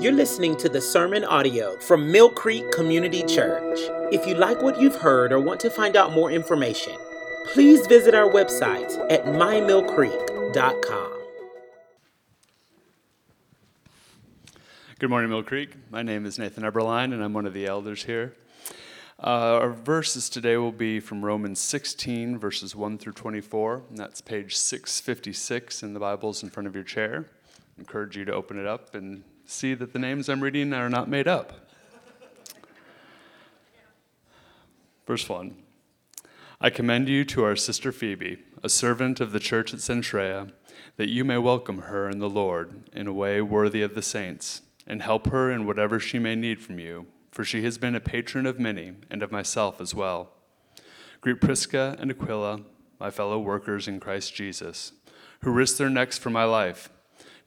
You're listening to the sermon audio from Mill Creek Community Church. If you like what you've heard or want to find out more information, please visit our website at mymillcreek.com. Good morning, Mill Creek. My name is Nathan Eberline, and I'm one of the elders here. Uh, our verses today will be from Romans 16, verses 1 through 24, and that's page 656 in the Bibles in front of your chair. I encourage you to open it up and see that the names I'm reading are not made up. Verse 1 I commend you to our sister Phoebe, a servant of the church at Cenchrea, that you may welcome her in the Lord in a way worthy of the saints, and help her in whatever she may need from you, for she has been a patron of many, and of myself as well. Greet Prisca and Aquila, my fellow workers in Christ Jesus, who risked their necks for my life,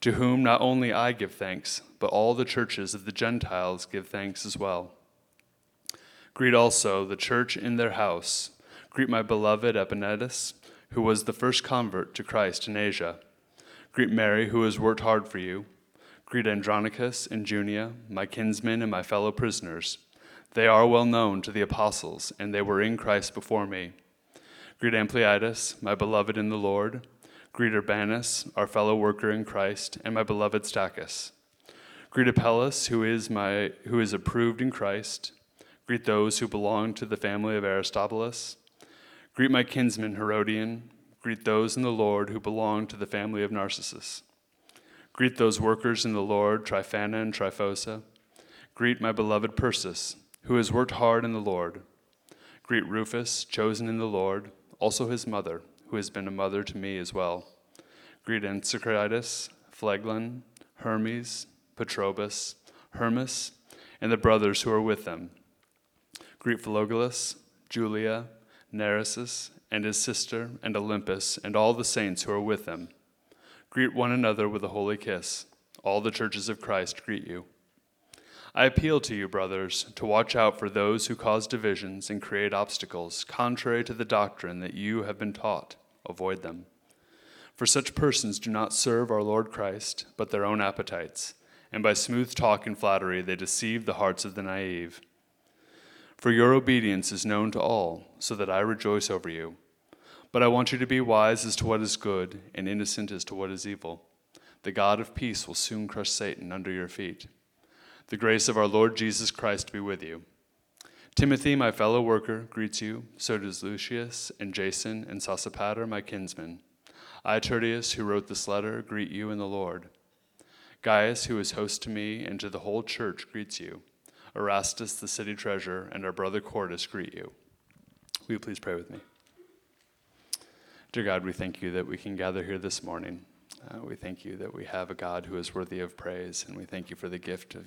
to whom not only I give thanks, but all the churches of the Gentiles give thanks as well. Greet also the church in their house. Greet my beloved Epaenetus, who was the first convert to Christ in Asia. Greet Mary, who has worked hard for you. Greet Andronicus and Junia, my kinsmen and my fellow prisoners. They are well known to the apostles, and they were in Christ before me. Greet Ampliatus, my beloved in the Lord. Greet Urbanus, our fellow worker in Christ, and my beloved Stachys. Greet Apelles, who is, my, who is approved in Christ. Greet those who belong to the family of Aristobulus. Greet my kinsman Herodion. Greet those in the Lord who belong to the family of Narcissus. Greet those workers in the Lord, Tryphena and Tryphosa. Greet my beloved Persis, who has worked hard in the Lord. Greet Rufus, chosen in the Lord, also his mother who has been a mother to me as well. Greet Asyncritus, Phlegon, Hermes, Patrobas, Hermas, and the brothers who are with them. Greet Philologus, Julia, Nereus, and his sister, and Olympas, and all the saints who are with them. Greet one another with a holy kiss. All the churches of Christ greet you. I appeal to you, brothers, to watch out for those who cause divisions and create obstacles contrary to the doctrine that you have been taught. Avoid them. For such persons do not serve our Lord Christ, but their own appetites, and by smooth talk and flattery they deceive the hearts of the naive. For your obedience is known to all, so that I rejoice over you. But I want you to be wise as to what is good and innocent as to what is evil. The God of peace will soon crush Satan under your feet. The grace of our Lord Jesus Christ be with you. Timothy, my fellow worker, greets you. So does Lucius and Jason and Sosipater, my kinsmen. I, Tertius, who wrote this letter, greet you in the Lord. Gaius, who is host to me and to the whole church, greets you. Erastus, the city treasurer, and our brother Quartus greet you. Will you please pray with me? Dear God, we thank you that we can gather here this morning. Uh, we thank you that we have a God who is worthy of praise, and we thank you for the gift of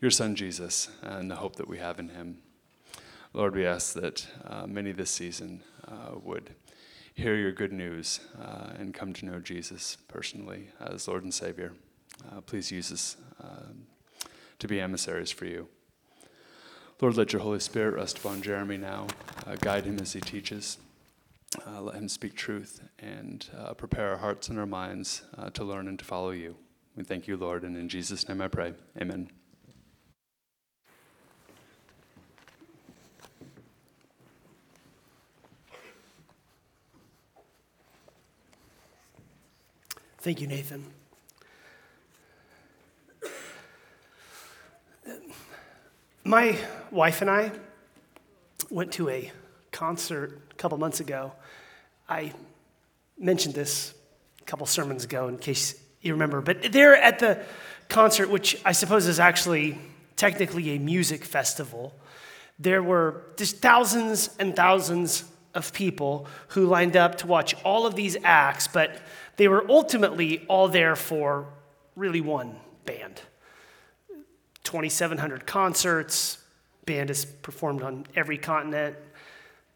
your Son Jesus and the hope that we have in him. Lord, we ask that uh, many this season uh, would hear your good news uh, and come to know Jesus personally as Lord and Savior. Uh, please use us um, to be emissaries for you. Lord, let your Holy Spirit rest upon Jeremy now. Uh, guide him as he teaches. Uh, let him speak truth and uh, prepare our hearts and our minds uh, to learn and to follow you. We thank you, Lord, and in Jesus' name I pray. Amen. Thank you, Nathan. My wife and I went to a concert couple months ago. I mentioned this a couple sermons ago in case you remember, but there at the concert, which I suppose is actually technically a music festival, there were just thousands and thousands of people who lined up to watch all of these acts, but they were ultimately all there for really one band. 2,700 concerts, band has performed on every continent,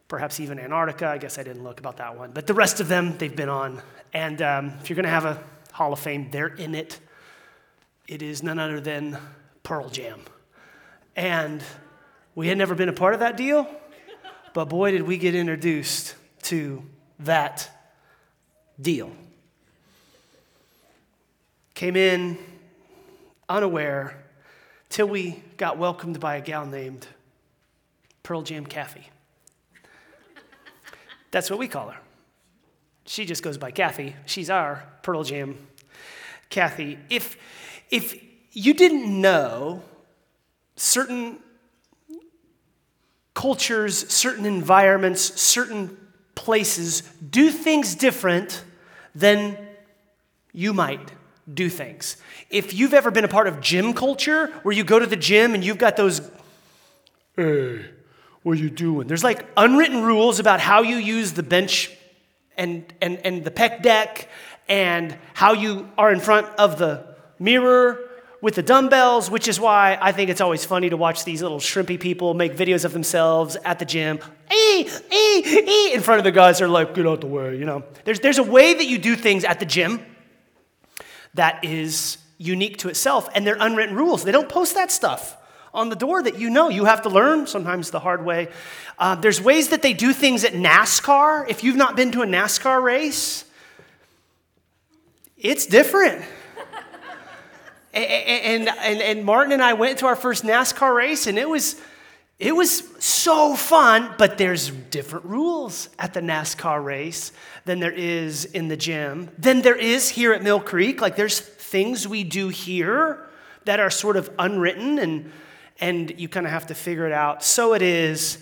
perhaps even Antarctica. I guess I didn't look about that one. But the rest of them, they've been on. And um, if you're going to have a Hall of Fame, they're in it. It is none other than Pearl Jam. And we had never been a part of that deal, but boy, did we get introduced to that deal. Came in unaware, till we got welcomed by a gal named Pearl Jam Kathy. That's what we call her. She just goes by Kathy. She's our Pearl Jam Kathy. If, if you didn't know certain cultures, certain environments, certain places do things different than you might do things. If you've ever been a part of gym culture, where you go to the gym and you've got those, what are you doing? There's like unwritten rules about how you use the bench and, and, and the pec deck and how you are in front of the mirror with the dumbbells, which is why I think it's always funny to watch these little shrimpy people make videos of themselves at the gym, ee, ee, ee, in front of the guys. They're like, get out the way, you know. There's, there's a way that you do things at the gym that is unique to itself, and they're unwritten rules. They don't post that stuff on the door that you know. You have to learn, sometimes the hard way. Uh, there's ways that they do things at NASCAR. If you've not been to a NASCAR race, it's different. and, and, and Martin and I went to our first NASCAR race, and it was, it was so fun, but there's different rules at the NASCAR race than there is in the gym, than there is here at Mill Creek. Like, there's things we do here that are sort of unwritten, and, and you kind of have to figure it out. So it is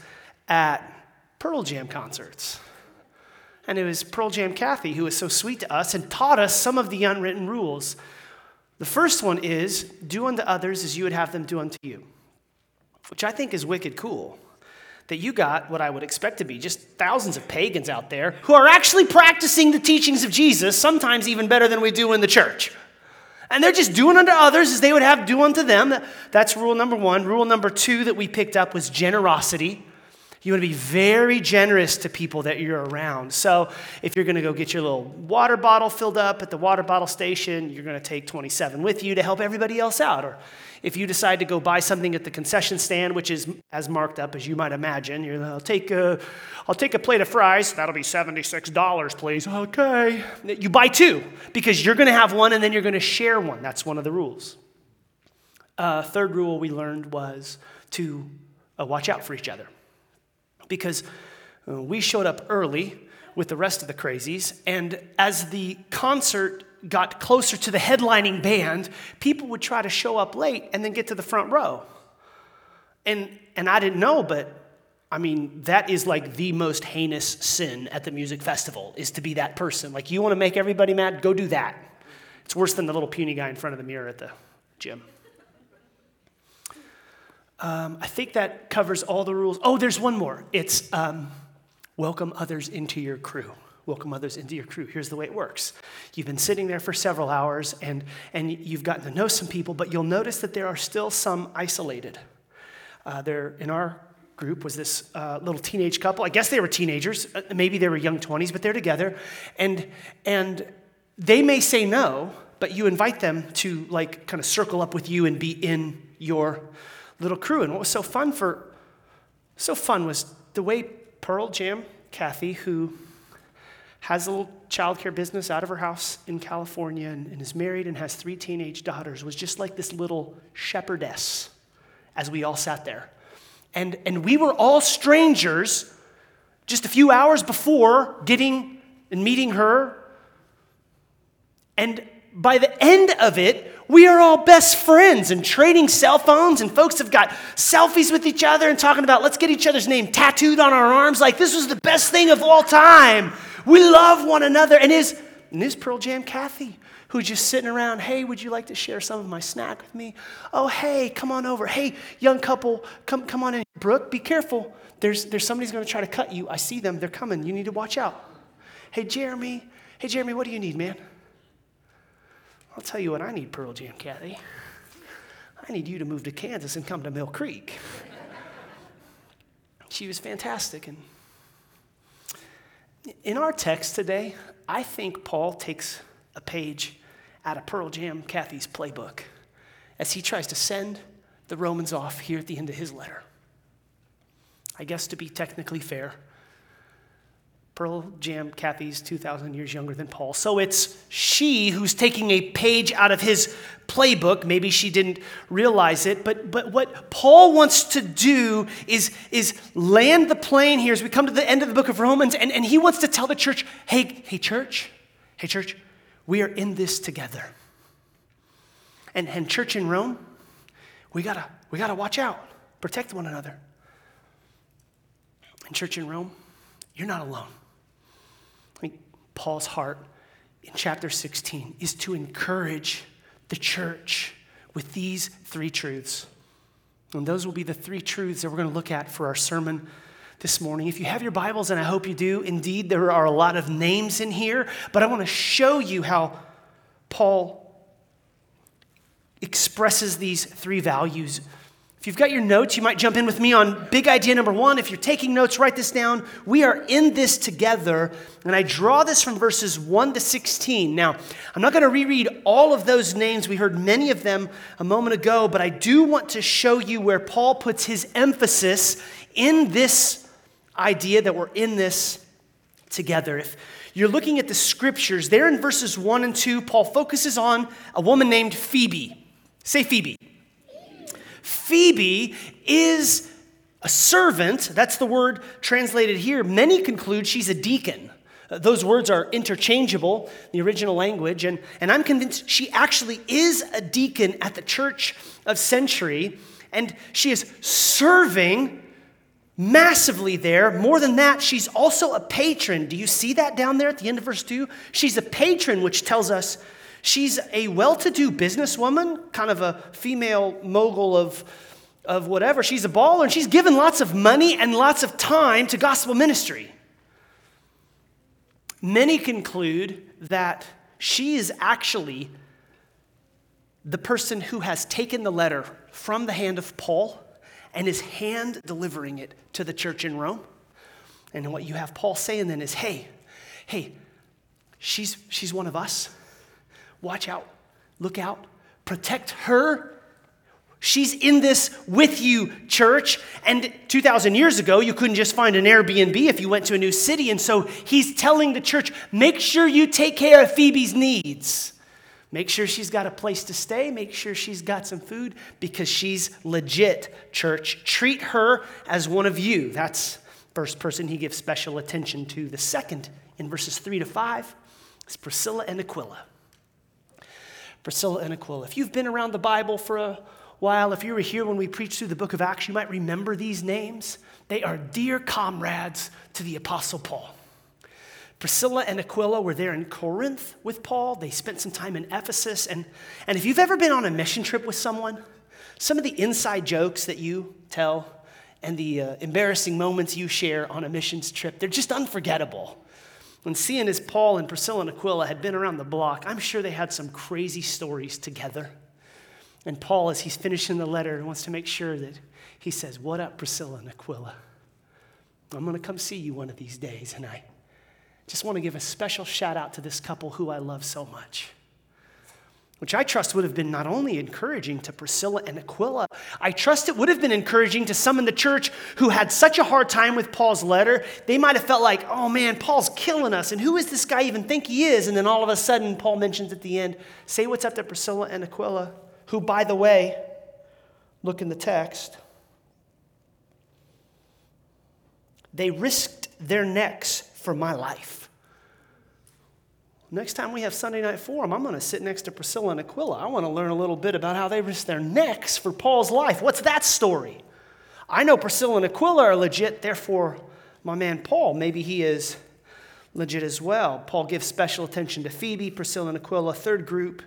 at Pearl Jam concerts. And it was Pearl Jam Kathy who was so sweet to us and taught us some of the unwritten rules. The first one is do unto others as you would have them do unto you, which I think is wicked cool. That you got what I would expect to be just thousands of pagans out there who are actually practicing the teachings of Jesus, sometimes even better than we do in the church. And they're just doing unto others as they would have do unto them. That's rule number one. Rule number two that we picked up was generosity. You want to be very generous to people that you're around. So, if you're going to go get your little water bottle filled up at the water bottle station, you're going to take 27 with you to help everybody else out. Or if you decide to go buy something at the concession stand, which is as marked up as you might imagine, you're I'll take a, I'll take a plate of fries. That'll be $76, please. Okay. You buy two because you're going to have one and then you're going to share one. That's one of the rules. Uh, third rule we learned was to uh, watch out for each other because uh, we showed up early with the rest of the crazies, and as the concert got closer to the headlining band, people would try to show up late and then get to the front row. And, and I didn't know, but I mean, that is like the most heinous sin at the music festival, is to be that person. Like, you want to make everybody mad? Go do that. It's worse than the little puny guy in front of the mirror at the gym. Um, I think that covers all the rules. Oh, there's one more. It's um, welcome others into your crew. Welcome others into your crew. Here's the way it works. You've been sitting there for several hours and, and you've gotten to know some people, but you'll notice that there are still some isolated. Uh, there, in our group was this uh, little teenage couple. I guess they were teenagers. Uh, maybe they were young 20s, but they're together. And, and they may say no, but you invite them to like kind of circle up with you and be in your little crew. And what was so fun for so fun was the way Pearl Jam Kathy, who has a little childcare business out of her house in California and, and is married and has three teenage daughters, was just like this little shepherdess as we all sat there. And, and we were all strangers just a few hours before getting and meeting her. And by the end of it, we are all best friends and trading cell phones, and folks have got selfies with each other and talking about let's get each other's name tattooed on our arms. Like this was the best thing of all time. We love one another. And is, and Pearl Jam Kathy, who's just sitting around, hey, would you like to share some of my snack with me? Oh, hey, come on over. Hey, young couple, come, come on in. Brooke, be careful. There's, there's somebody's going to try to cut you. I see them. They're coming. You need to watch out. Hey, Jeremy. Hey, Jeremy, what do you need, man? I'll tell you what I need, Pearl Jam Kathy. I need you to move to Kansas and come to Mill Creek. she was fantastic. And in our text today, I think Paul takes a page out of Pearl Jam Kathy's playbook as he tries to send the Romans off here at the end of his letter. I guess to be technically fair, Pearl Jam Kathy's 2,000 years younger than Paul. So it's she who's taking a page out of his playbook. Maybe she didn't realize it, but, but what Paul wants to do is, is land the plane here as we come to the end of the book of Romans, and, and he wants to tell the church hey, hey, church, hey, church, we are in this together. And, and church in Rome, we gotta, we gotta watch out, protect one another. And church in Rome, you're not alone. Paul's heart in chapter 16 is to encourage the church with these three truths. And those will be the three truths that we're going to look at for our sermon this morning. If you have your Bibles, and I hope you do, indeed, there are a lot of names in here, but I want to show you how Paul expresses these three values if you've got your notes, you might jump in with me on big idea number one. If you're taking notes, write this down. We are in this together. And I draw this from verses 1 to 16. Now, I'm not going to reread all of those names. We heard many of them a moment ago, but I do want to show you where Paul puts his emphasis in this idea that we're in this together. If you're looking at the scriptures, there in verses 1 and 2, Paul focuses on a woman named Phoebe. Say Phoebe. Phoebe is a servant. That's the word translated here. Many conclude she's a deacon. Uh, those words are interchangeable, the original language, and, and I'm convinced she actually is a deacon at the church of Cenchrea, and she is serving massively there. More than that, she's also a patron. Do you see that down there at the end of verse 2? She's a patron, which tells us She's a well to do businesswoman, kind of a female mogul of, of whatever. She's a baller, and she's given lots of money and lots of time to gospel ministry. Many conclude that she is actually the person who has taken the letter from the hand of Paul and is hand delivering it to the church in Rome. And what you have Paul saying then is, hey, hey, she's, she's one of us. Watch out, look out, protect her. She's in this with you, church. And 2,000 years ago, you couldn't just find an Airbnb if you went to a new city. And so he's telling the church make sure you take care of Phoebe's needs. Make sure she's got a place to stay. Make sure she's got some food because she's legit, church. Treat her as one of you. That's first person he gives special attention to. The second, in verses 3 to 5, is Priscilla and Aquila. Priscilla and Aquila. If you've been around the Bible for a while, if you were here when we preached through the book of Acts, you might remember these names. They are dear comrades to the Apostle Paul. Priscilla and Aquila were there in Corinth with Paul. They spent some time in Ephesus. And, and if you've ever been on a mission trip with someone, some of the inside jokes that you tell and the uh, embarrassing moments you share on a missions trip, they're just unforgettable. When seeing as Paul and Priscilla and Aquila had been around the block, I'm sure they had some crazy stories together. And Paul, as he's finishing the letter, wants to make sure that he says, What up, Priscilla and Aquila? I'm going to come see you one of these days. And I just want to give a special shout out to this couple who I love so much which I trust would have been not only encouraging to Priscilla and Aquila, I trust it would have been encouraging to some in the church who had such a hard time with Paul's letter. They might have felt like, oh man, Paul's killing us, and who is this guy even think he is? And then all of a sudden, Paul mentions at the end, say what's up to Priscilla and Aquila, who, by the way, look in the text, they risked their necks for my life. Next time we have Sunday Night Forum, I'm going to sit next to Priscilla and Aquila. I want to learn a little bit about how they risked their necks for Paul's life. What's that story? I know Priscilla and Aquila are legit, therefore, my man Paul, maybe he is legit as well. Paul gives special attention to Phoebe, Priscilla, and Aquila. Third group,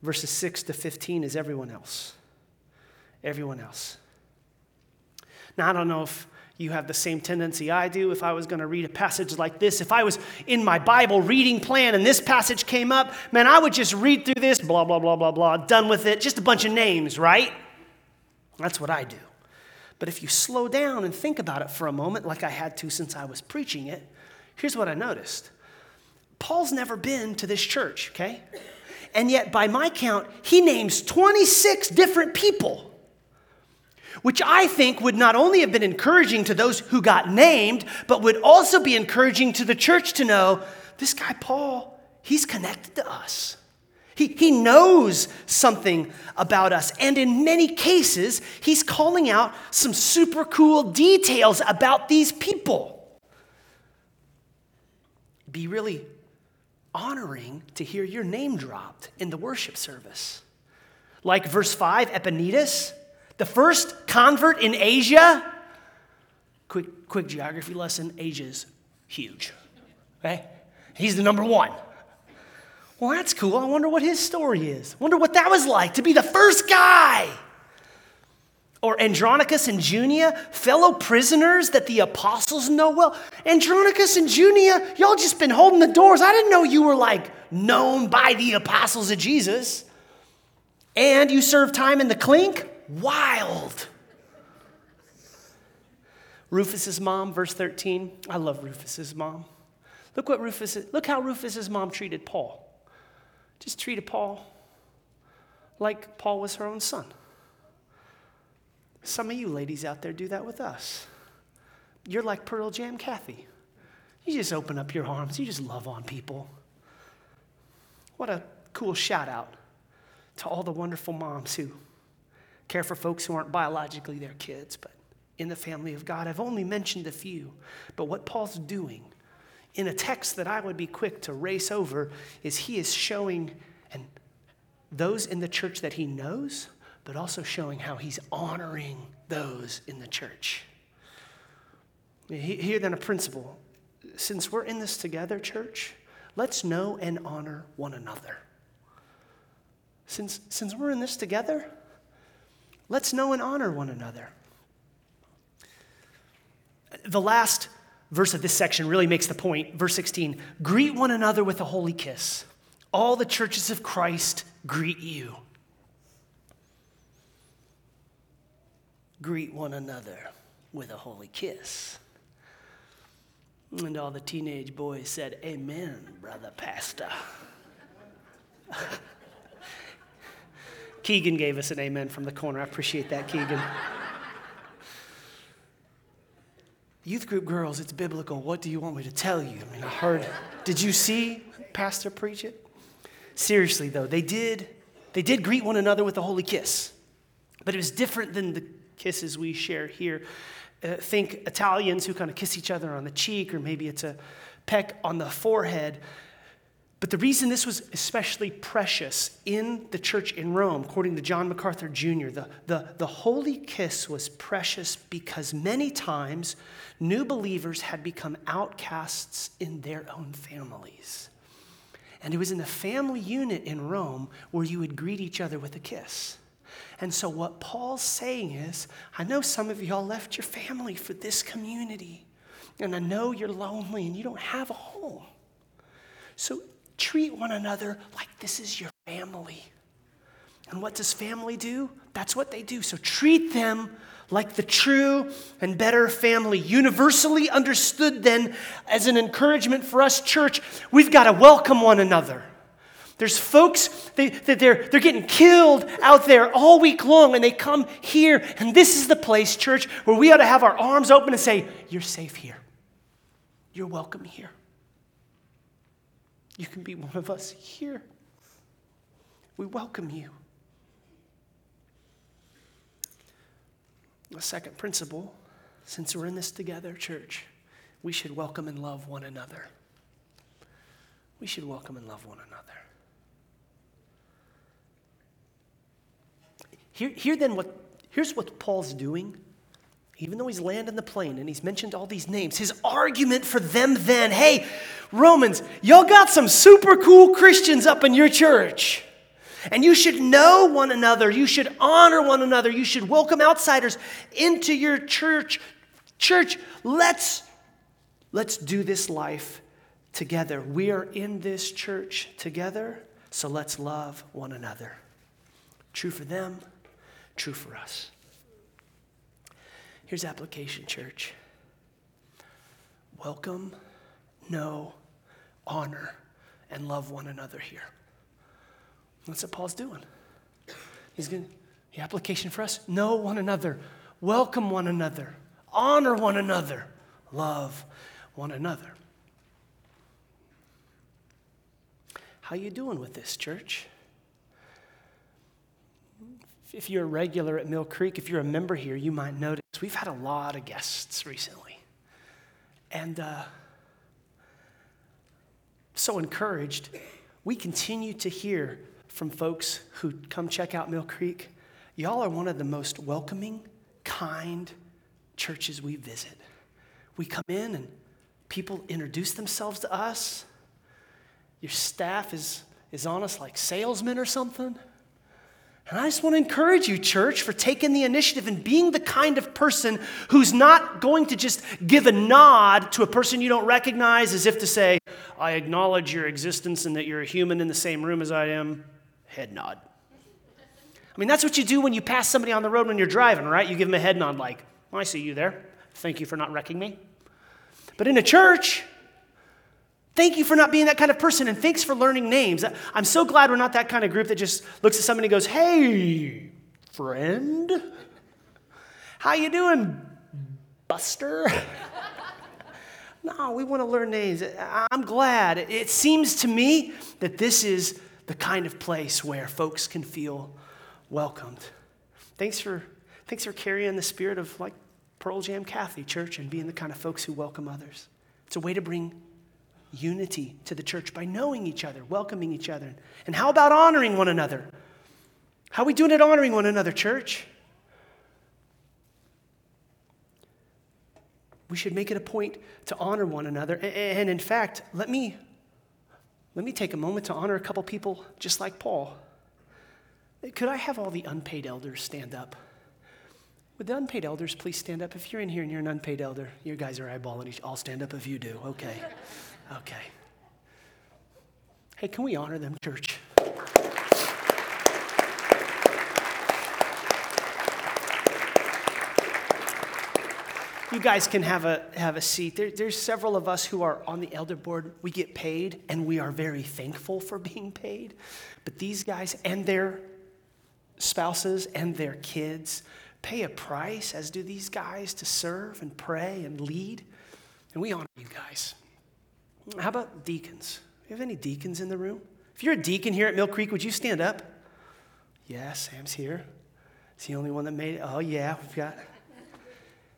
verses 6 to 15, is everyone else. Everyone else. Now, I don't know if you have the same tendency I do. If I was going to read a passage like this, if I was in my Bible reading plan and this passage came up, man, I would just read through this, blah, blah, blah, blah, blah, done with it, just a bunch of names, right? That's what I do. But if you slow down and think about it for a moment, like I had to since I was preaching it, here's what I noticed Paul's never been to this church, okay? And yet, by my count, he names 26 different people which I think would not only have been encouraging to those who got named, but would also be encouraging to the church to know this guy, Paul, he's connected to us. He, he knows something about us. And in many cases, he's calling out some super cool details about these people. Be really honoring to hear your name dropped in the worship service. Like verse 5, Epaenetus, the first convert in Asia. Quick, quick geography lesson Asia's huge. Okay? He's the number one. Well, that's cool. I wonder what his story is. Wonder what that was like to be the first guy. Or Andronicus and Junia, fellow prisoners that the apostles know well. Andronicus and Junia, y'all just been holding the doors. I didn't know you were like known by the apostles of Jesus. And you served time in the clink? Wild. Rufus's mom, verse 13. I love Rufus's mom. Look what Rufus, look how Rufus's mom treated Paul. Just treated Paul like Paul was her own son. Some of you ladies out there do that with us. You're like Pearl Jam Kathy. You just open up your arms, you just love on people. What a cool shout out to all the wonderful moms who care for folks who aren't biologically their kids, but in the family of God. I've only mentioned a few, but what Paul's doing in a text that I would be quick to race over is he is showing and those in the church that he knows, but also showing how he's honoring those in the church. Here then a principle. Since we're in this together, church, let's know and honor one another. Since, since we're in this together, let's know and honor one another. The last verse of this section really makes the point. Verse 16 Greet one another with a holy kiss. All the churches of Christ greet you. Greet one another with a holy kiss. And all the teenage boys said, Amen, brother pastor. Keegan gave us an amen from the corner. I appreciate that, Keegan. Youth group girls, it's biblical. What do you want me to tell you? I mean, I heard. Did you see Pastor preach it? Seriously, though, they did. They did greet one another with a holy kiss, but it was different than the kisses we share here. Uh, think Italians who kind of kiss each other on the cheek, or maybe it's a peck on the forehead. But the reason this was especially precious in the church in Rome, according to John MacArthur Jr., the, the, the holy kiss was precious because many times new believers had become outcasts in their own families. And it was in the family unit in Rome where you would greet each other with a kiss. And so, what Paul's saying is, I know some of y'all left your family for this community, and I know you're lonely and you don't have a home. So, treat one another like this is your family. And what does family do? That's what they do. So, treat them like the true and better family, universally understood then as an encouragement for us, church, we've got to welcome one another. There's folks that they, they're, they're getting killed out there all week long, and they come here, and this is the place, church, where we ought to have our arms open and say, You're safe here. You're welcome here. You can be one of us here. We welcome you. A second principle since we're in this together, church, we should welcome and love one another. We should welcome and love one another. Here, here then, what, here's what Paul's doing. Even though he's landing the plane and he's mentioned all these names, his argument for them then hey, Romans, y'all got some super cool Christians up in your church. And you should know one another. You should honor one another. You should welcome outsiders into your church. Church, let's, let's do this life together. We are in this church together, so let's love one another. True for them, true for us. Here's application, church. Welcome, know, honor, and love one another here. That's what Paul's doing. He's going the application for us know one another, welcome one another, honor one another, love one another. How you doing with this, church? If you're a regular at Mill Creek, if you're a member here, you might notice we've had a lot of guests recently. And uh, so encouraged, we continue to hear from folks who come check out Mill Creek. Y'all are one of the most welcoming, kind churches we visit. We come in and people introduce themselves to us. Your staff is, is on us like salesmen or something. And I just want to encourage you, church, for taking the initiative and being the kind of person who's not going to just give a nod to a person you don't recognize as if to say, I acknowledge your existence and that you're a human in the same room as I am. Head nod. I mean, that's what you do when you pass somebody on the road when you're driving, right? You give them a head nod, like, I see you there. Thank you for not wrecking me. But in a church, Thank you for not being that kind of person, and thanks for learning names. I'm so glad we're not that kind of group that just looks at somebody and goes, "Hey, friend, how you doing, Buster?" no, we want to learn names. I'm glad. It seems to me that this is the kind of place where folks can feel welcomed. Thanks for thanks for carrying the spirit of like Pearl Jam Kathy Church and being the kind of folks who welcome others. It's a way to bring unity to the church by knowing each other, welcoming each other. And how about honoring one another? How are we doing at honoring one another, church? We should make it a point to honor one another. And in fact, let me, let me take a moment to honor a couple people just like Paul. Could I have all the unpaid elders stand up? Would the unpaid elders please stand up? If you're in here and you're an unpaid elder, you guys are eyeballing each. I'll stand up if you do. Okay. Okay. Hey, can we honor them, church? You guys can have a, have a seat. There, there's several of us who are on the elder board. We get paid, and we are very thankful for being paid. But these guys and their spouses and their kids pay a price, as do these guys, to serve and pray and lead. And we honor you guys. How about deacons? Do you have any deacons in the room? If you're a deacon here at Mill Creek, would you stand up? Yeah, Sam's here. It's the only one that made it. Oh, yeah, we've got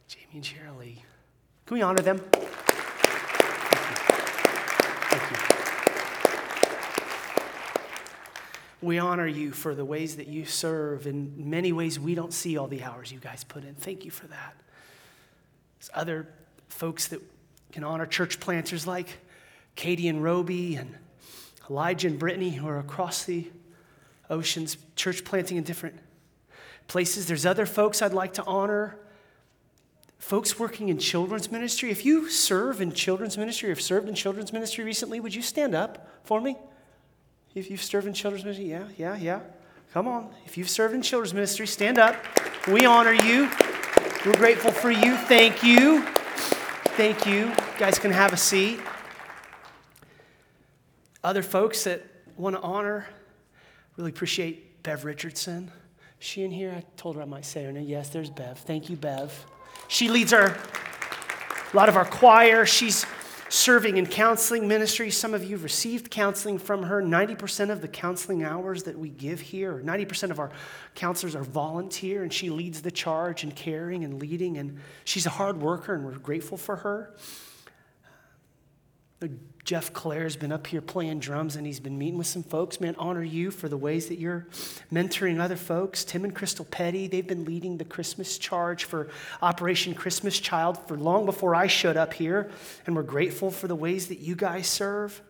Jamie and Shirley. Can we honor them? Thank you. Thank you. We honor you for the ways that you serve. In many ways, we don't see all the hours you guys put in. Thank you for that. There's other folks that can honor church planters like Katie and Roby and Elijah and Brittany who are across the oceans, church planting in different places. There's other folks I'd like to honor. Folks working in children's ministry. If you serve in children's ministry or have served in children's ministry recently, would you stand up for me? If you've served in children's ministry, yeah, yeah, yeah. Come on. If you've served in children's ministry, stand up. We honor you. We're grateful for you. Thank you. Thank you. You guys can have a seat other folks that want to honor, really appreciate Bev Richardson. She in here? I told her I might say her name. Yes, there's Bev. Thank you, Bev. She leads our a lot of our choir. She's serving in counseling ministry. Some of you received counseling from her. 90% of the counseling hours that we give here, 90% of our counselors are volunteer, and she leads the charge in caring and leading. And she's a hard worker, and we're grateful for her. Jeff Clare's been up here playing drums and he's been meeting with some folks. Man, honor you for the ways that you're mentoring other folks. Tim and Crystal Petty, they've been leading the Christmas charge for Operation Christmas Child for long before I showed up here. And we're grateful for the ways that you guys serve.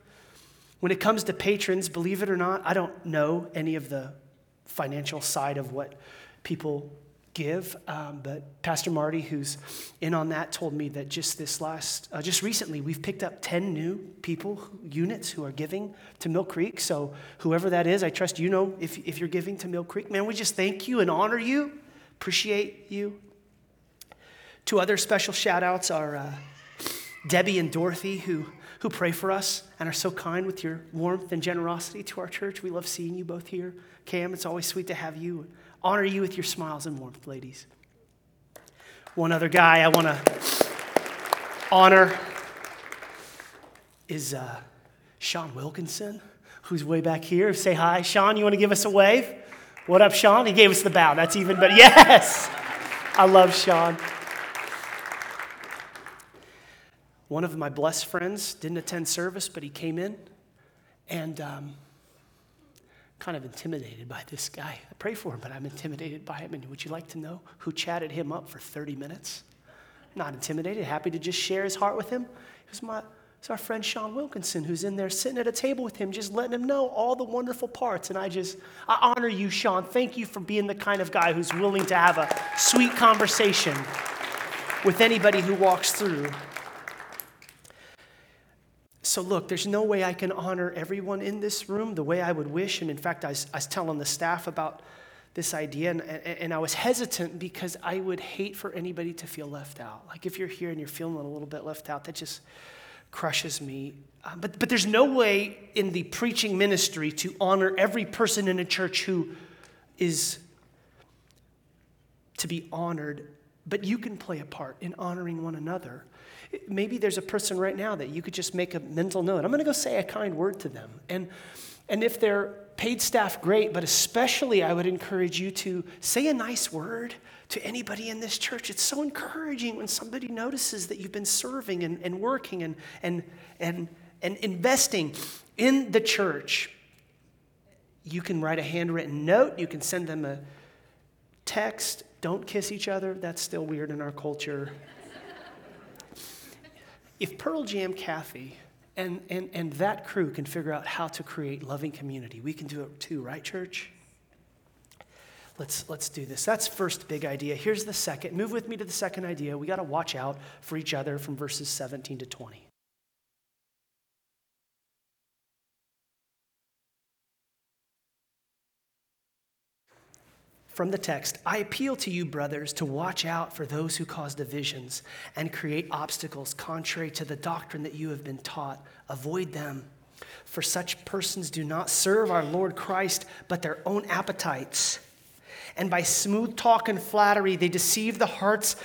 When it comes to patrons, believe it or not, I don't know any of the financial side of what people give. Um, but Pastor Marty, who's in on that, told me that just this last, uh, just recently, we've picked up 10 new people, units who are giving to Mill Creek. So whoever that is, I trust you know if, if you're giving to Mill Creek. Man, we just thank you and honor you, appreciate you. Two other special shout outs are uh, Debbie and Dorothy, who, who pray for us and are so kind with your warmth and generosity to our church. We love seeing you both here. Cam, it's always sweet to have you honor you with your smiles and warmth, ladies. One other guy I want to honor is uh, Sean Wilkinson, who's way back here. Say hi. Sean, you want to give us a wave? What up, Sean? He gave us the bow. That's even better. Yes! I love Sean. One of my blessed friends didn't attend service, but he came in and um, kind of intimidated by this guy. I pray for him, but I'm intimidated by him. And would you like to know who chatted him up for 30 minutes? Not intimidated, happy to just share his heart with him. It was my it's our friend Sean Wilkinson who's in there sitting at a table with him, just letting him know all the wonderful parts. And I just, I honor you, Sean. Thank you for being the kind of guy who's willing to have a sweet conversation with anybody who walks through. So, look, there's no way I can honor everyone in this room the way I would wish. And in fact, I was, I was telling the staff about this idea, and, and, I was hesitant because I would hate for anybody to feel left out. Like, if you're here and you're feeling a little bit left out, that just crushes me. Uh, but, but there's no way in the preaching ministry to honor every person in a church who is to be honored, but you can play a part in honoring one another. Maybe there's a person right now that you could just make a mental note. I'm going to go say a kind word to them. And, and if they're paid staff, great, but especially I would encourage you to say a nice word to anybody in this church. It's so encouraging when somebody notices that you've been serving and, and working and, and, and, and investing in the church. You can write a handwritten note, you can send them a text. Don't kiss each other, that's still weird in our culture. If Pearl Jam Kathy and, and, and that crew can figure out how to create loving community, we can do it too, right, church? Let's, let's do this. That's first big idea. Here's the second. Move with me to the second idea. We got to watch out for each other from verses 17 to 20. From the text, I appeal to you, brothers, to watch out for those who cause divisions and create obstacles contrary to the doctrine that you have been taught. Avoid them. For such persons do not serve our Lord Christ, but their own appetites and by smooth talk and flattery, they deceive the hearts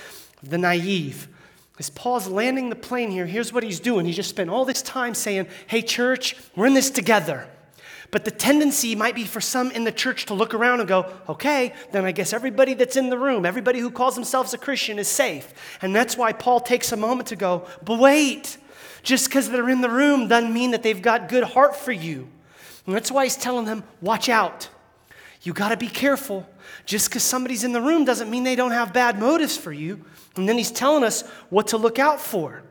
of the naive. As Paul's landing the plane here, here's what he's doing. He just spent all this time saying, Hey, church, we're in this together. But the tendency might be for some in the church to look around and go, okay, then I guess everybody that's in the room, everybody who calls themselves a Christian is safe. And that's why Paul takes a moment to go, but wait, just because they're in the room doesn't mean that they've got good heart for you. And that's why he's telling them, watch out. You got to be careful. Just because somebody's in the room doesn't mean they don't have bad motives for you. And then he's telling us what to look out for.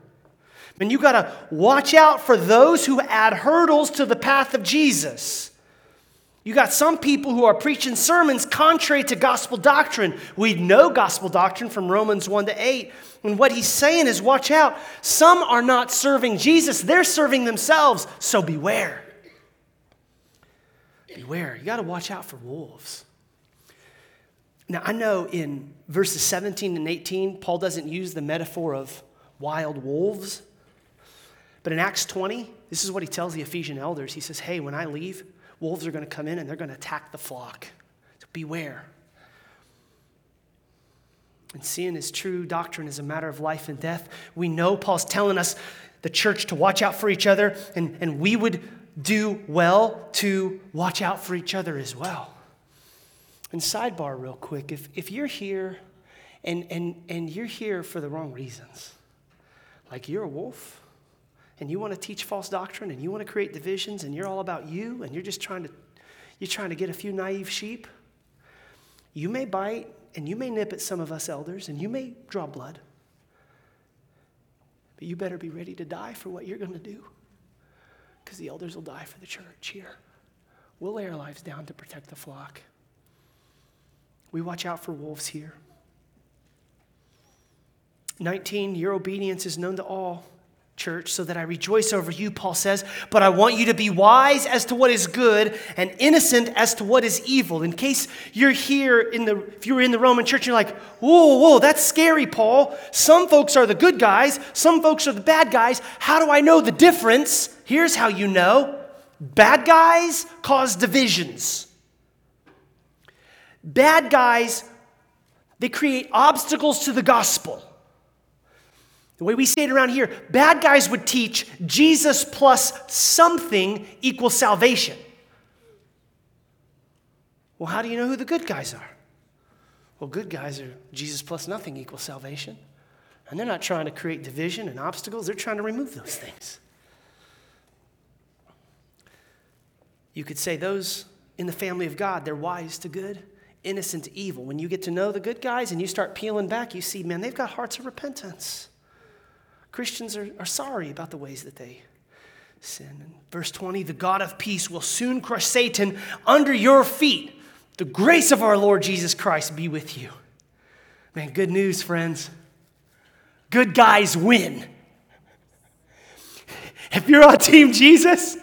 And you got to watch out for those who add hurdles to the path of Jesus. You got some people who are preaching sermons contrary to gospel doctrine. We know gospel doctrine from Romans 1 to 8. And what he's saying is watch out. Some are not serving Jesus, they're serving themselves. So beware. Beware. You got to watch out for wolves. Now, I know in verses 17 and 18, Paul doesn't use the metaphor of wild wolves. But in Acts 20, this is what he tells the Ephesian elders. He says, Hey, when I leave, wolves are going to come in and they're going to attack the flock. So beware. And seeing his true doctrine is a matter of life and death. We know Paul's telling us, the church, to watch out for each other, and, and we would do well to watch out for each other as well. And sidebar, real quick if, if you're here and, and, and you're here for the wrong reasons, like you're a wolf and you want to teach false doctrine and you want to create divisions and you're all about you and you're just trying to you're trying to get a few naive sheep you may bite and you may nip at some of us elders and you may draw blood. But you better be ready to die for what you're going to do because the elders will die for the church here. We'll lay our lives down to protect the flock. We watch out for wolves here. 19, your obedience is known to all, church, so that I rejoice over you, Paul says. But I want you to be wise as to what is good and innocent as to what is evil. In case you're here in the, if you were in the Roman church, you're like, whoa, whoa, that's scary, Paul. Some folks are the good guys, some folks are the bad guys. How do I know the difference? Here's how you know bad guys cause divisions. Bad guys, They create obstacles to the gospel. The way we say it around here, bad guys would teach Jesus plus something equals salvation. Well, how do you know who the good guys are? Well, good guys are Jesus plus nothing equals salvation. And they're not trying to create division and obstacles, they're trying to remove those things. You could say those in the family of God, they're wise to good, innocent to evil. When you get to know the good guys and you start peeling back, you see, man, they've got hearts of repentance. Christians are, are sorry about the ways that they sin. And verse 20 the God of peace will soon crush Satan under your feet. The grace of our Lord Jesus Christ be with you. Man, good news, friends. Good guys win. If you're on Team Jesus,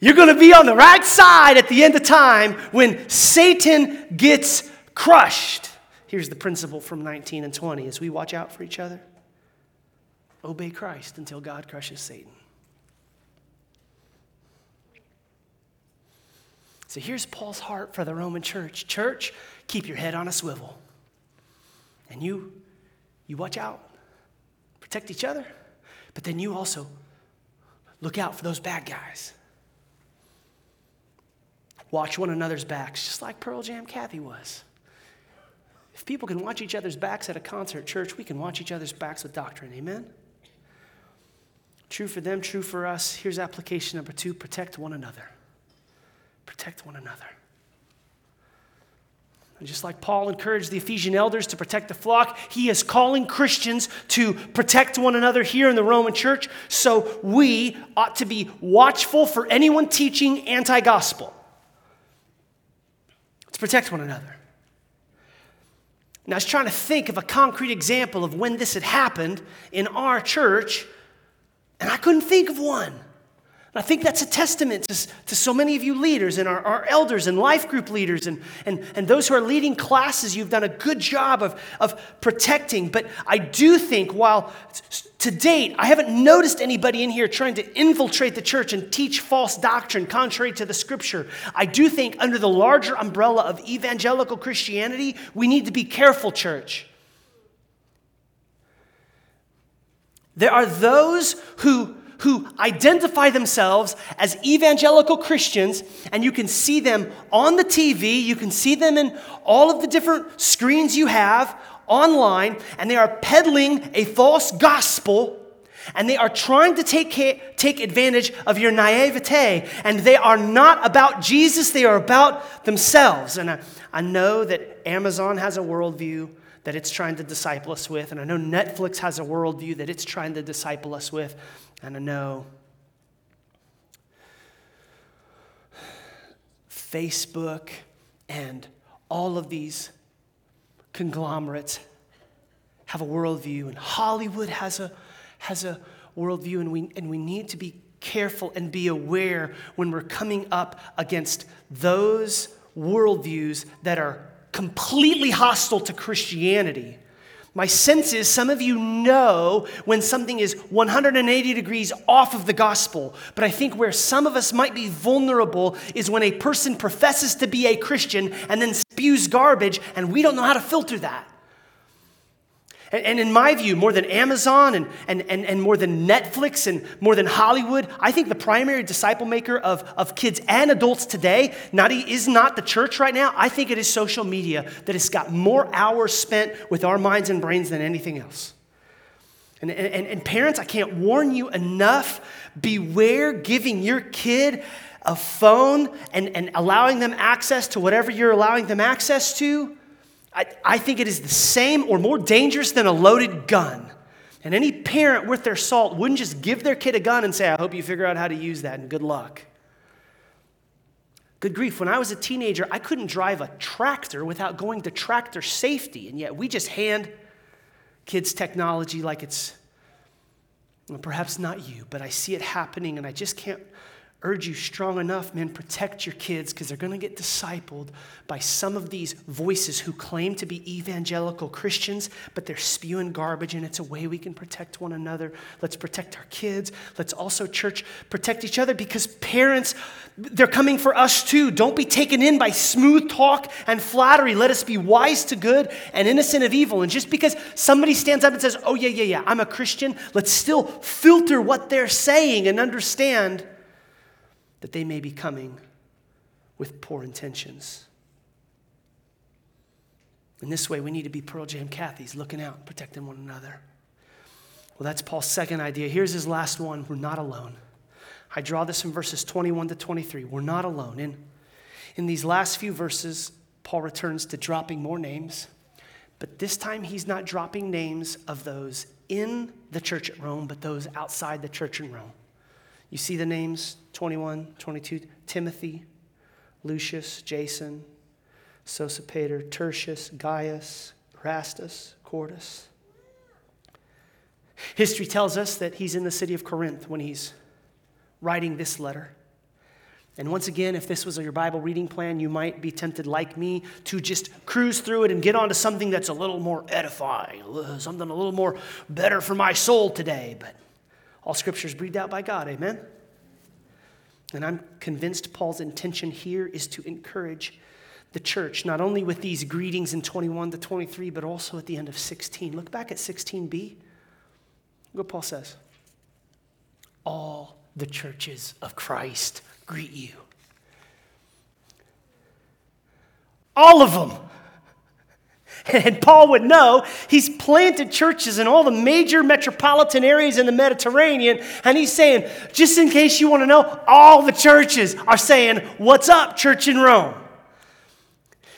you're going to be on the right side at the end of time when Satan gets crushed. Here's the principle from 19 and 20 as we watch out for each other. Obey Christ until God crushes Satan. So here's Paul's heart for the Roman church. Church, keep your head on a swivel. And you you watch out. Protect each other. But then you also look out for those bad guys. Watch one another's backs, just like Pearl Jam Kathy was. If people can watch each other's backs at a concert church, we can watch each other's backs with doctrine. Amen? True for them, true for us. Here's application number two protect one another. Protect one another. And just like Paul encouraged the Ephesian elders to protect the flock, he is calling Christians to protect one another here in the Roman church. So we ought to be watchful for anyone teaching anti gospel. Let's protect one another. Now, I was trying to think of a concrete example of when this had happened in our church and I couldn't think of one. And I think that's a testament to, to so many of you leaders and our, our elders and life group leaders and, and, and those who are leading classes. You've done a good job of, of protecting. But I do think, while to date, I haven't noticed anybody in here trying to infiltrate the church and teach false doctrine contrary to the scripture. I do think, under the larger umbrella of evangelical Christianity, we need to be careful, church. There are those who, who identify themselves as evangelical Christians, and you can see them on the TV, you can see them in all of the different screens you have online, and they are peddling a false gospel. And they are trying to take, take advantage of your naivete. And they are not about Jesus, they are about themselves. And I, I know that Amazon has a worldview that it's trying to disciple us with. And I know Netflix has a worldview that it's trying to disciple us with. And I know Facebook and all of these conglomerates have a worldview, and Hollywood has a, has a worldview, and we, and we need to be careful and be aware when we're coming up against those worldviews that are completely hostile to Christianity. My sense is some of you know when something is 180 degrees off of the gospel, but I think where some of us might be vulnerable is when a person professes to be a Christian and then spews garbage, and we don't know how to filter that. And, and, in my view, more than Amazon and, and, and, and more than Netflix and more than Hollywood, I think the primary disciple maker of, of kids and adults today not, is not the church right now. I think it is social media that has got more hours spent with our minds and brains than anything else. And, and, and parents, I can't warn you enough beware giving your kid a phone and, and allowing them access to whatever you're allowing them access to I, I think it is the same or more dangerous than a loaded gun. And any parent worth their salt wouldn't just give their kid a gun and say, I hope you figure out how to use that and good luck. Good grief, when I was a teenager, I couldn't drive a tractor without going to tractor safety. And yet we just hand kids technology like it's, well, perhaps not you, but I see it happening and I just can't urge you strong enough, men, protect your kids because they're going to get discipled by some of these voices who claim to be evangelical Christians, but they're spewing garbage, and it's a way we can protect one another. Let's protect our kids. Let's also, church, protect each other because parents, they're coming for us too. Don't be taken in by smooth talk and flattery. Let us be wise to good and innocent of evil. And just because somebody stands up and says, Oh, yeah, yeah, yeah, I'm a Christian, let's still filter what they're saying and understand that they may be coming with poor intentions. In this way, we need to be Pearl Jam Cathys, looking out, protecting one another. Well, that's Paul's second idea. Here's his last one we're not alone. I draw this from verses 21 to 23. We're not alone. In, in these last few verses, Paul returns to dropping more names, but this time he's not dropping names of those in the church at Rome, but those outside the church in Rome. You see the names 21, 22 Timothy, Lucius, Jason, Sosipater, Tertius, Gaius, Erastus, Quartus. History tells us that he's in the city of Corinth when he's writing this letter. And once again, if this was your Bible reading plan, you might be tempted, like me, to just cruise through it and get onto something that's a little more edifying, something a little more better for my soul today. But all scripture is breathed out by God, amen? And I'm convinced Paul's intention here is to encourage the church, not only with these greetings in 21 to 23, but also at the end of 16. Look back at 16b. Look what Paul says. All the churches of Christ greet you. All of them. And Paul would know he's planted churches in all the major metropolitan areas in the Mediterranean. And he's saying, just in case you want to know, all the churches are saying, What's up, church in Rome?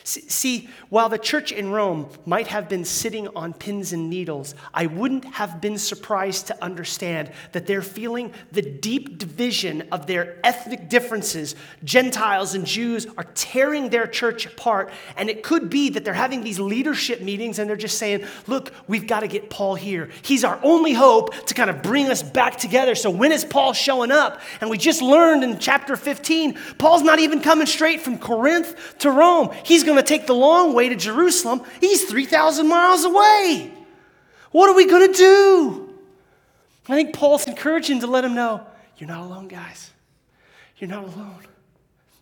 See, while the church in Rome might have been sitting on pins and needles, I wouldn't have been surprised to understand that they're feeling the deep division of their ethnic differences. Gentiles and Jews are tearing their church apart, and it could be that they're having these leadership meetings and they're just saying, Look, we've got to get Paul here. He's our only hope to kind of bring us back together. So, when is Paul showing up? And we just learned in chapter 15, Paul's not even coming straight from Corinth to Rome. He's going to take the long way to Jerusalem. He's 3,000 miles away. What are we going to do? I think Paul's encouraging to let him know you're not alone, guys. You're not alone.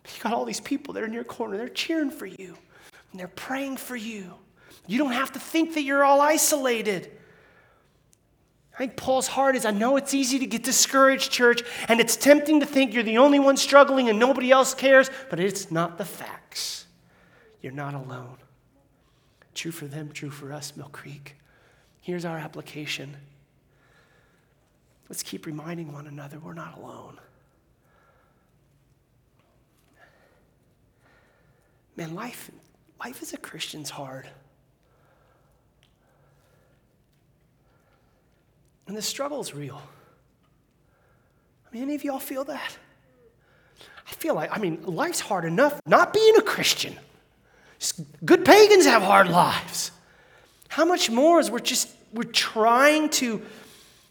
You got all these people that are in your corner. They're cheering for you, and they're praying for you. You don't have to think that you're all isolated. I think Paul's heart is I know it's easy to get discouraged, church, and it's tempting to think you're the only one struggling and nobody else cares, but it's not the facts. You're not alone. True for them, true for us, Mill Creek. Here's our application. Let's keep reminding one another we're not alone. Man, life, life as a Christian's hard. And the struggle is real. I mean, any of y'all feel that? I feel like, I mean, life's hard enough not being a Christian. Good pagans have hard lives. How much more is we're just we're trying to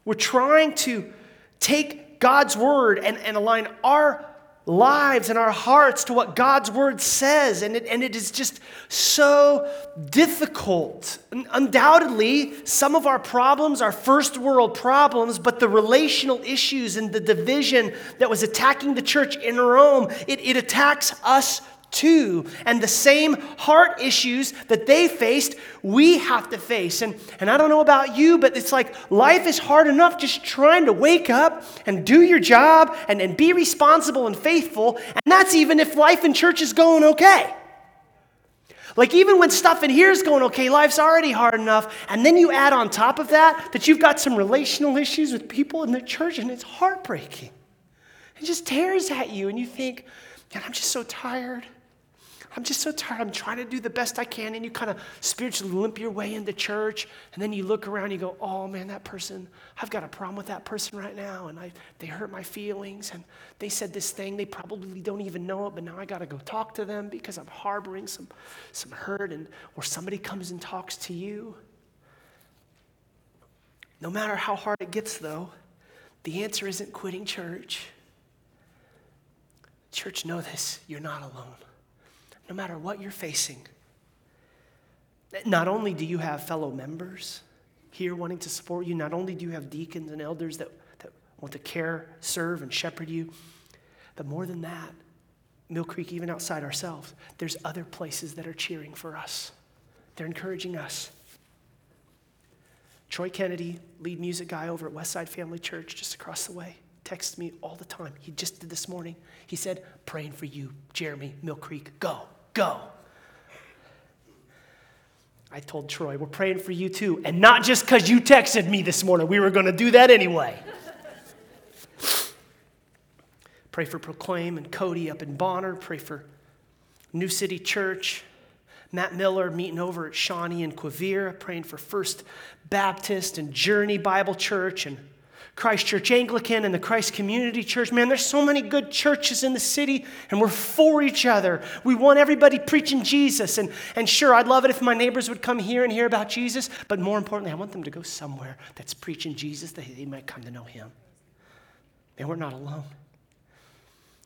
we're trying to take God's word and, and align our lives and our hearts to what God's word says. And it, and it is just so difficult. Undoubtedly, some of our problems are first world problems, but the relational issues and the division that was attacking the church in Rome, it, it attacks us too. And the same heart issues that they faced, we have to face. And, and I don't know about you, but it's like life is hard enough just trying to wake up and do your job and, and be responsible and faithful. And that's even if life in church is going okay. Like, even when stuff in here is going okay, life's already hard enough. And then you add on top of that that you've got some relational issues with people in the church, and it's heartbreaking. It just tears at you, and you think, man, I'm just so tired. I'm just so tired. I'm trying to do the best I can. And you kind of spiritually limp your way into church. And then you look around and you go, oh man, that person, I've got a problem with that person right now. And I, they hurt my feelings. And they said this thing. They probably don't even know it. But now I got to go talk to them because I'm harboring some, some hurt. And, or somebody comes and talks to you. No matter how hard it gets, though, the answer isn't quitting church. Church, know this you're not alone. No matter what you're facing, not only do you have fellow members here wanting to support you, not only do you have deacons and elders that, that want to care, serve, and shepherd you, but more than that, Mill Creek, even outside ourselves, there's other places that are cheering for us. They're encouraging us. Troy Kennedy, lead music guy over at Westside Family Church, just across the way, texts me all the time. He just did this morning. He said, Praying for you, Jeremy, Mill Creek. Go, go. I told Troy, We're praying for you too. And not just because you texted me this morning. We were going to do that anyway. Pray for Proclaim and Cody up in Bonner. Pray for New City Church. Matt Miller meeting over at Shawnee and Quivira, praying for First Baptist and Journey Bible Church and Christ Church Anglican and the Christ Community Church. Man, there's so many good churches in the city, and we're for each other. We want everybody preaching Jesus. And, and sure, I'd love it if my neighbors would come here and hear about Jesus, but more importantly, I want them to go somewhere that's preaching Jesus that they might come to know him. And we're not alone.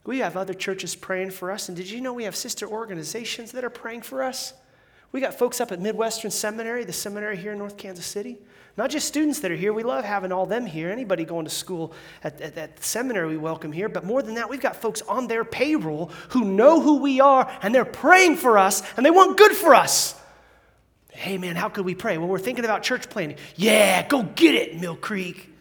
We have other churches praying for us. And did you know we have sister organizations that are praying for us? We got folks up at Midwestern Seminary, the seminary here in North Kansas City. Not just students that are here. We love having all them here. Anybody going to school at, at, at seminary, we welcome here. But more than that, we've got folks on their payroll who know who we are and they're praying for us and they want good for us. Hey, man, how could we pray? Well, we're thinking about church planting. Yeah, go get it, Mill Creek.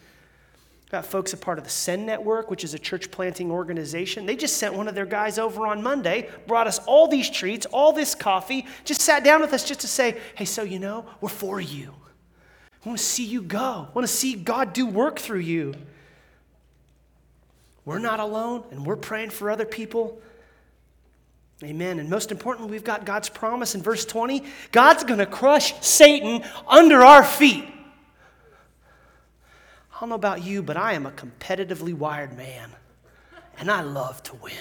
Got folks a part of the Send Network, which is a church planting organization. They just sent one of their guys over on Monday, brought us all these treats, all this coffee, just sat down with us just to say, hey, so you know, we're for you. I want to see you go. I want to see God do work through you. We're not alone, and we're praying for other people. Amen. And most importantly, we've got God's promise in verse 20 God's going to crush Satan under our feet. I don't know about you, but I am a competitively wired man, and I love to win.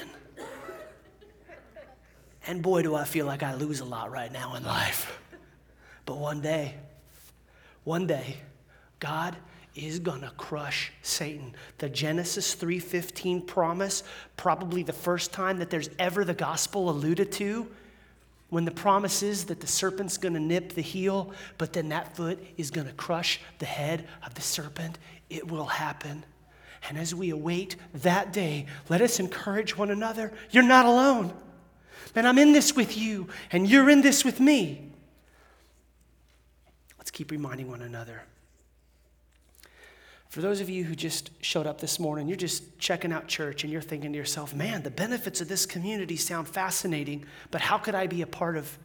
And boy, do I feel like I lose a lot right now in life. But one day, one day, God is going to crush Satan. The Genesis 3:15 promise, probably the first time that there's ever the gospel alluded to, when the promise is that the serpent's going to nip the heel, but then that foot is going to crush the head of the serpent, it will happen. And as we await that day, let us encourage one another. You're not alone. And I'm in this with you, and you're in this with me. Let's keep reminding one another. For those of you who just showed up this morning, you're just checking out church and you're thinking to yourself, man, the benefits of this community sound fascinating, but how could I be a part of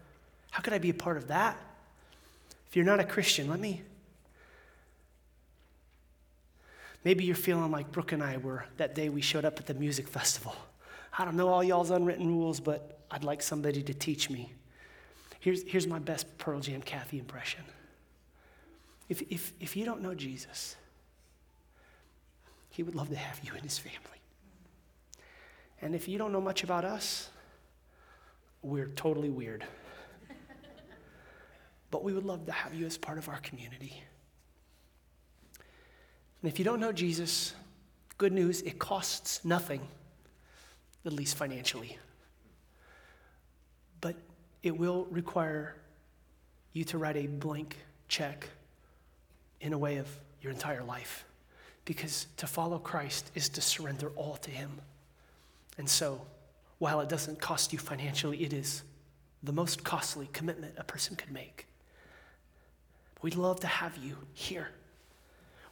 how could I be a part of that? If you're not a Christian, let me Maybe you're feeling like Brooke and I were that day we showed up at the music festival. I don't know all y'all's unwritten rules, but I'd like somebody to teach me. Here's, here's my best Pearl Jam Kathy impression. If, if, if you don't know Jesus, he would love to have you in his family. And if you don't know much about us, we're totally weird. but we would love to have you as part of our community. And if you don't know Jesus, good news, it costs nothing, at least financially. But it will require you to write a blank check in a way of your entire life. Because to follow Christ is to surrender all to Him. And so, while it doesn't cost you financially, it is the most costly commitment a person could make. We'd love to have you here.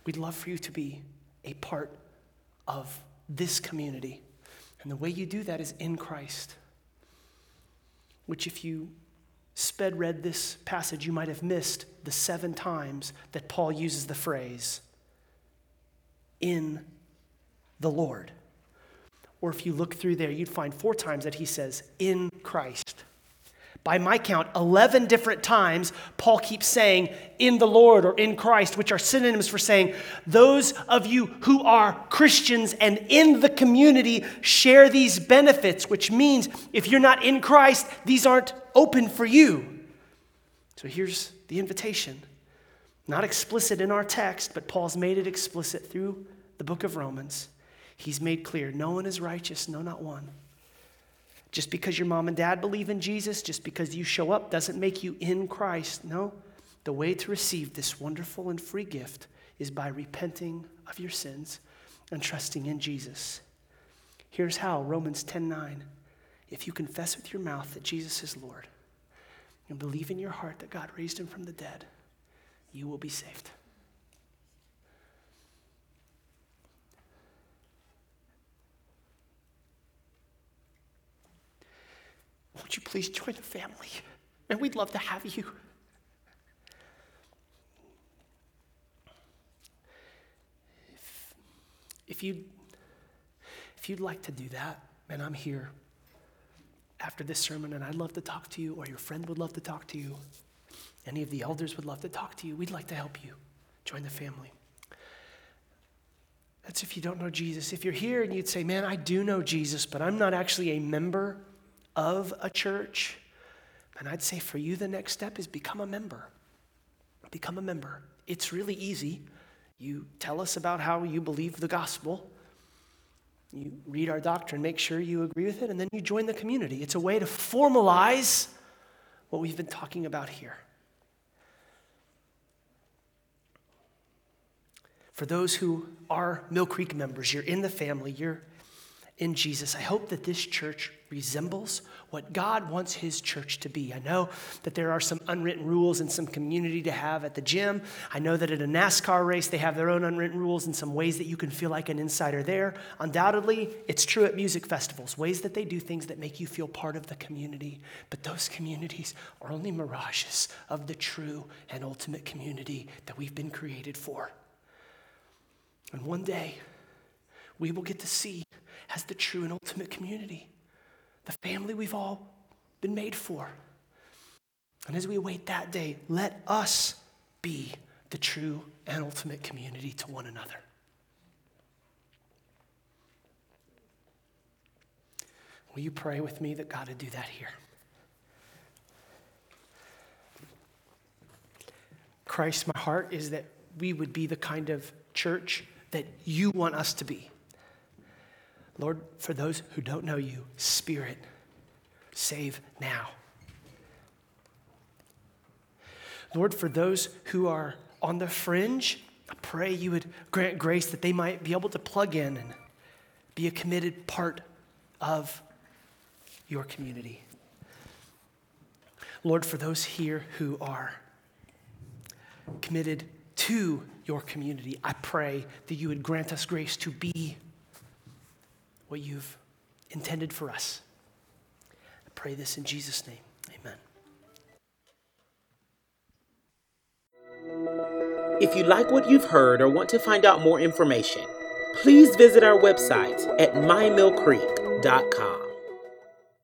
We'd love for you to be a part of this community. And the way you do that is in Christ, which, if you sped read this passage, you might have missed the seven times that Paul uses the phrase, in the Lord. Or if you look through there, you'd find four times that he says, in Christ. By my count, 11 different times, Paul keeps saying, in the Lord or in Christ, which are synonyms for saying, those of you who are Christians and in the community share these benefits, which means if you're not in Christ, these aren't open for you. So here's the invitation. Not explicit in our text, but Paul's made it explicit through the book of Romans. He's made clear no one is righteous, no, not one. Just because your mom and dad believe in Jesus, just because you show up, doesn't make you in Christ. No. The way to receive this wonderful and free gift is by repenting of your sins and trusting in Jesus. Here's how Romans 10 9. If you confess with your mouth that Jesus is Lord and believe in your heart that God raised him from the dead, you will be saved. Would you please join the family? And we'd love to have you. If, if, you, if you'd like to do that, and I'm here after this sermon, and I'd love to talk to you, or your friend would love to talk to you, any of the elders would love to talk to you, we'd like to help you. Join the family. That's if you don't know Jesus. If you're here and you'd say, Man, I do know Jesus, but I'm not actually a member of a church, and I'd say for you, the next step is become a member. Become a member. It's really easy. You tell us about how you believe the gospel. You read our doctrine, make sure you agree with it, and then you join the community. It's a way to formalize what we've been talking about here. For those who are Mill Creek members, you're in the family, you're in Jesus. I hope that this church resembles what God wants his church to be. I know that there are some unwritten rules and some community to have at the gym. I know that at a NASCAR race, they have their own unwritten rules and some ways that you can feel like an insider there. Undoubtedly, it's true at music festivals, ways that they do things that make you feel part of the community. But those communities are only mirages of the true and ultimate community that we've been created for. And one day, we will get to see as the true and ultimate community, the family we've all been made for. And as we await that day, let us be the true and ultimate community to one another. Will you pray with me that God would do that here? Christ, my heart is that we would be the kind of church that you want us to be. Lord, for those who don't know you, Spirit, save now. Lord, for those who are on the fringe, I pray you would grant grace that they might be able to plug in and be a committed part of your community. Lord, for those here who are committed to your community, I pray that you would grant us grace to be what you've intended for us. I pray this in Jesus' name. Amen. If you like what you've heard or want to find out more information, please visit our website at mymillcreek.com.